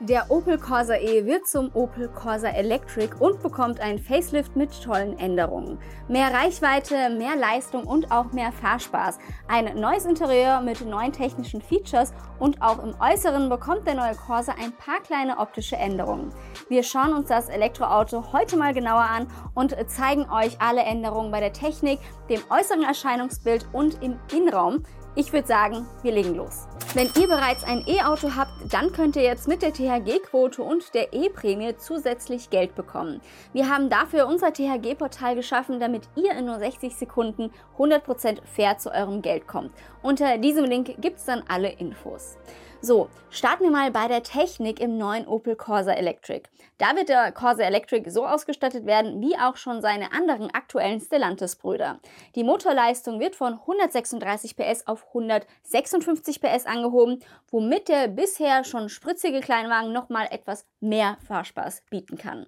Der Opel Corsa E wird zum Opel Corsa Electric und bekommt einen Facelift mit tollen Änderungen. Mehr Reichweite, mehr Leistung und auch mehr Fahrspaß. Ein neues Interieur mit neuen technischen Features und auch im Äußeren bekommt der neue Corsa ein paar kleine optische Änderungen. Wir schauen uns das Elektroauto heute mal genauer an und zeigen euch alle Änderungen bei der Technik, dem äußeren Erscheinungsbild und im Innenraum. Ich würde sagen, wir legen los. Wenn ihr bereits ein E-Auto habt, dann könnt ihr jetzt mit der THG-Quote und der E-Prämie zusätzlich Geld bekommen. Wir haben dafür unser THG-Portal geschaffen, damit ihr in nur 60 Sekunden 100% fair zu eurem Geld kommt. Unter diesem Link gibt es dann alle Infos. So, starten wir mal bei der Technik im neuen Opel Corsa Electric. Da wird der Corsa Electric so ausgestattet werden, wie auch schon seine anderen aktuellen Stellantis-Brüder. Die Motorleistung wird von 136 PS auf 156 PS angehoben, womit der bisher schon spritzige Kleinwagen nochmal etwas mehr Fahrspaß bieten kann.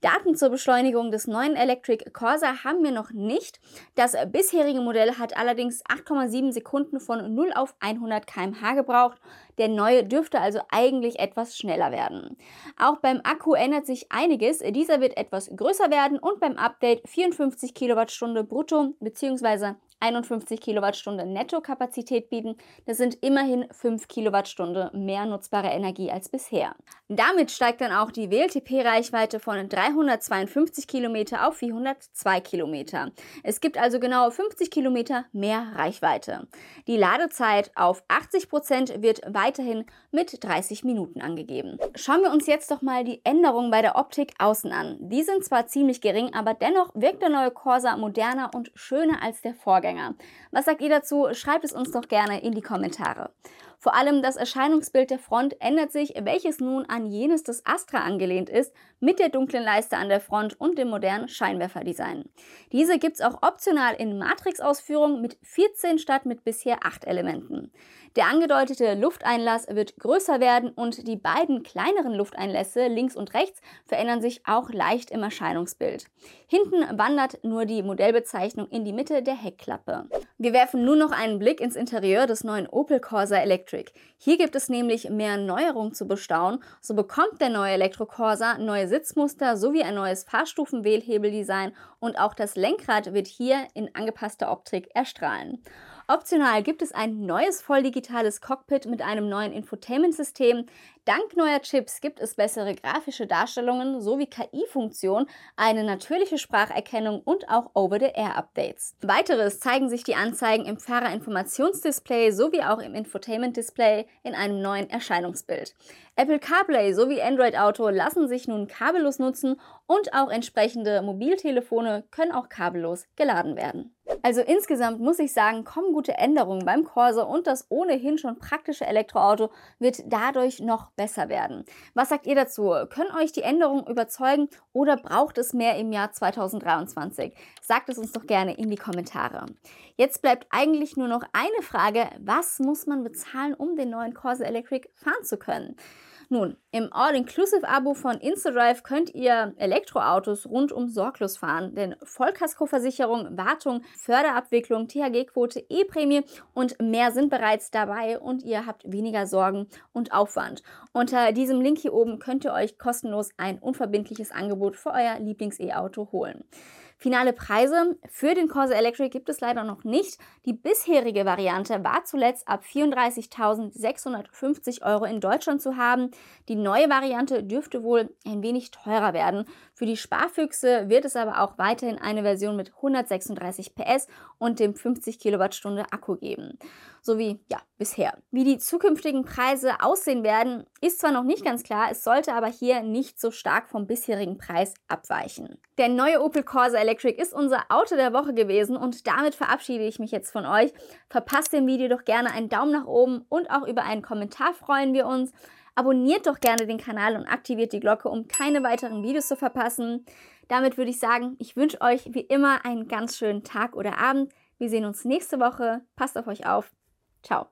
Daten zur Beschleunigung des neuen Electric Corsa haben wir noch nicht. Das bisherige Modell hat allerdings 8,7 Sekunden von 0 auf 100 km/h gebraucht. Der neue dürfte also eigentlich etwas schneller werden. Auch beim Akku ändert sich einiges. Dieser wird etwas größer werden und beim Update 54 Kilowattstunde brutto bzw. 51 Kilowattstunden Nettokapazität bieten. Das sind immerhin 5 Kilowattstunden mehr nutzbare Energie als bisher. Damit steigt dann auch die WLTP-Reichweite von 352 Kilometer auf 402 Kilometer. Es gibt also genau 50 Kilometer mehr Reichweite. Die Ladezeit auf 80 Prozent wird weiterhin mit 30 Minuten angegeben. Schauen wir uns jetzt doch mal die Änderungen bei der Optik außen an. Die sind zwar ziemlich gering, aber dennoch wirkt der neue Corsa moderner und schöner als der Vorgänger. Vorgänger. Was sagt ihr dazu? Schreibt es uns doch gerne in die Kommentare. Vor allem das Erscheinungsbild der Front ändert sich, welches nun an jenes des Astra angelehnt ist, mit der dunklen Leiste an der Front und dem modernen Scheinwerferdesign. Diese gibt es auch optional in Matrix-Ausführung mit 14 statt mit bisher 8 Elementen. Der angedeutete Lufteinlass wird größer werden und die beiden kleineren Lufteinlässe links und rechts verändern sich auch leicht im Erscheinungsbild. Hinten wandert nur die Modellbezeichnung in die Mitte der Heckklappe. Wir werfen nun noch einen Blick ins Interieur des neuen Opel Corsa Electric Electric. Hier gibt es nämlich mehr Neuerungen zu bestaunen. So bekommt der neue Elektro Corsa neue Sitzmuster sowie ein neues Fahrstufenwählhebeldesign und auch das Lenkrad wird hier in angepasster Optik erstrahlen. Optional gibt es ein neues volldigitales Cockpit mit einem neuen Infotainment-System. Dank neuer Chips gibt es bessere grafische Darstellungen sowie KI-Funktionen, eine natürliche Spracherkennung und auch Over-the-Air-Updates. Weiteres zeigen sich die Anzeigen im Fahrerinformationsdisplay sowie auch im Infotainment-Display in einem neuen Erscheinungsbild. Apple CarPlay sowie Android Auto lassen sich nun kabellos nutzen und auch entsprechende Mobiltelefone können auch kabellos geladen werden. Also insgesamt muss ich sagen, kommen gute Änderungen beim Corsa und das ohnehin schon praktische Elektroauto wird dadurch noch besser werden. Was sagt ihr dazu? Können euch die Änderungen überzeugen oder braucht es mehr im Jahr 2023? Sagt es uns doch gerne in die Kommentare. Jetzt bleibt eigentlich nur noch eine Frage, was muss man bezahlen, um den neuen Corsa Electric fahren zu können? Nun, im All-Inclusive-Abo von InstaDrive könnt ihr Elektroautos rundum sorglos fahren, denn Vollkaskoversicherung, Wartung, Förderabwicklung, THG-Quote, E-Prämie und mehr sind bereits dabei und ihr habt weniger Sorgen und Aufwand. Unter diesem Link hier oben könnt ihr euch kostenlos ein unverbindliches Angebot für euer Lieblings-E-Auto holen. Finale Preise für den Corsa Electric gibt es leider noch nicht. Die bisherige Variante war zuletzt ab 34.650 Euro in Deutschland zu haben. Die neue Variante dürfte wohl ein wenig teurer werden. Für die Sparfüchse wird es aber auch weiterhin eine Version mit 136 PS und dem 50 Kilowattstunde Akku geben. So wie ja bisher. Wie die zukünftigen Preise aussehen werden, ist zwar noch nicht ganz klar, es sollte aber hier nicht so stark vom bisherigen Preis abweichen. Der neue Opel Corsa Electric ist unser Auto der Woche gewesen und damit verabschiede ich mich jetzt von euch. Verpasst dem Video doch gerne einen Daumen nach oben und auch über einen Kommentar freuen wir uns. Abonniert doch gerne den Kanal und aktiviert die Glocke, um keine weiteren Videos zu verpassen. Damit würde ich sagen, ich wünsche euch wie immer einen ganz schönen Tag oder Abend. Wir sehen uns nächste Woche. Passt auf euch auf. Ciao.